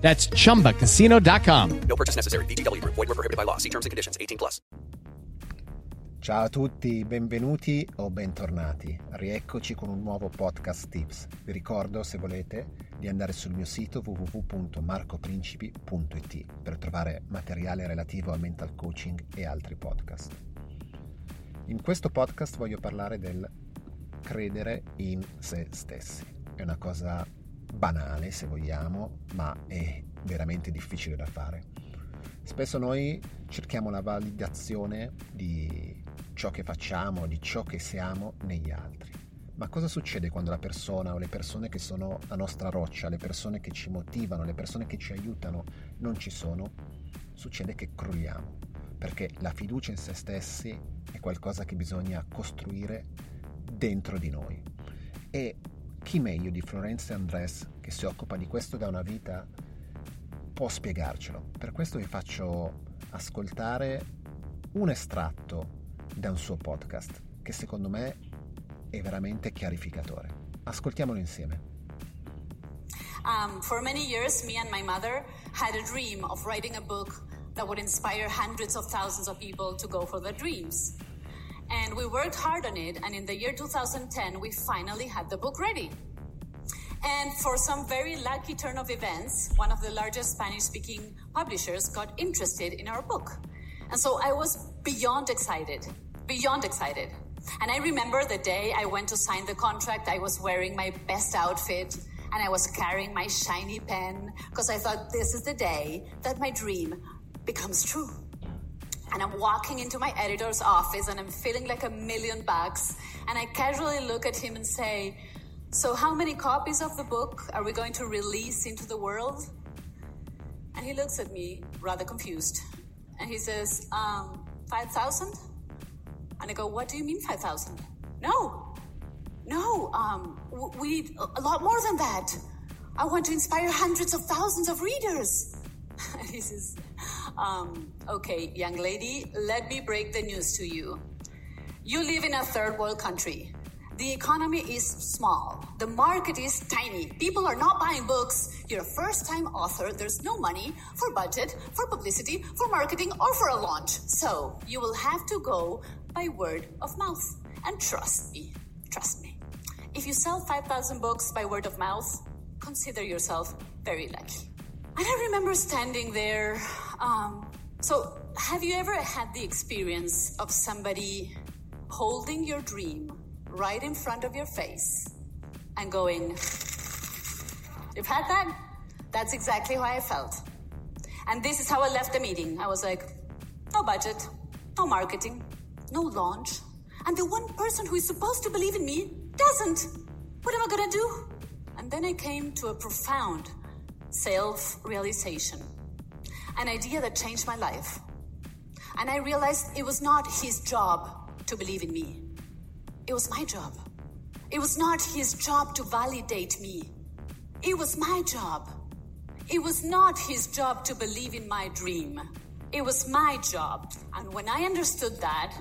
That's chumbacasino.com. No purchase necessary. VGW Group. Void were prohibited by law. See terms and conditions. 18 plus. Ciao a tutti, benvenuti o bentornati. Rieccoci con un nuovo podcast tips. Vi ricordo, se volete, di andare sul mio sito www.marcoprincipi.it per trovare materiale relativo al mental coaching e altri podcast. In questo podcast voglio parlare del credere in se stessi. È una cosa banale se vogliamo, ma è veramente difficile da fare. Spesso noi cerchiamo la validazione di ciò che facciamo, di ciò che siamo negli altri. Ma cosa succede quando la persona o le persone che sono la nostra roccia, le persone che ci motivano, le persone che ci aiutano non ci sono? Succede che crolliamo, perché la fiducia in se stessi è qualcosa che bisogna costruire dentro di noi. E chi meglio di Florence Andrés, che si occupa di questo da una vita, può spiegarcelo? Per questo vi faccio ascoltare un estratto da un suo podcast, che secondo me è veramente chiarificatore. Ascoltiamolo insieme. Um, for many years, me and my mother had a dream of writing a book that would inspire hundreds of thousands of people to go for their dreams. And we worked hard on it, and in the year 2010, we finally had the book ready. And for some very lucky turn of events, one of the largest Spanish speaking publishers got interested in our book. And so I was beyond excited, beyond excited. And I remember the day I went to sign the contract, I was wearing my best outfit and I was carrying my shiny pen because I thought this is the day that my dream becomes true. And I'm walking into my editor's office and I'm feeling like a million bucks. And I casually look at him and say, So, how many copies of the book are we going to release into the world? And he looks at me rather confused. And he says, um, 5,000? And I go, What do you mean 5,000? No, no, um, we need a lot more than that. I want to inspire hundreds of thousands of readers. And he says, um, Okay, young lady, let me break the news to you. You live in a third world country. The economy is small. The market is tiny. People are not buying books. You're a first time author. There's no money for budget, for publicity, for marketing, or for a launch. So you will have to go by word of mouth. And trust me, trust me. If you sell 5,000 books by word of mouth, consider yourself very lucky. And I remember standing there. Um, so, have you ever had the experience of somebody holding your dream right in front of your face and going, You've had that? That's exactly how I felt. And this is how I left the meeting. I was like, No budget, no marketing, no launch. And the one person who is supposed to believe in me doesn't. What am I gonna do? And then I came to a profound self realization, an idea that changed my life. And I realized it was not his job to believe in me, it was my job. It was not his job to validate me, it was my job. It was not his job to believe in my dream. It was my job. And when I understood that,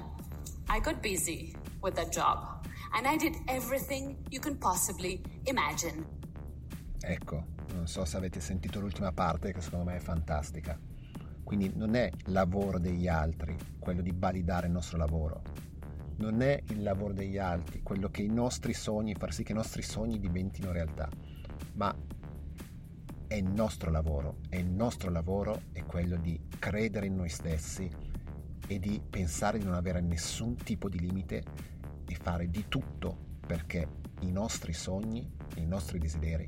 I got busy with that job. And I did everything you can possibly imagine. Ecco, non so se avete sentito l'ultima parte che secondo me è fantastica. Quindi non è lavoro degli altri quello di validare il nostro lavoro. Non è il lavoro degli altri quello che i nostri sogni, far sì che i nostri sogni diventino realtà, ma è il nostro lavoro e il nostro lavoro è quello di credere in noi stessi e di pensare di non avere nessun tipo di limite e fare di tutto perché i nostri sogni, i nostri desideri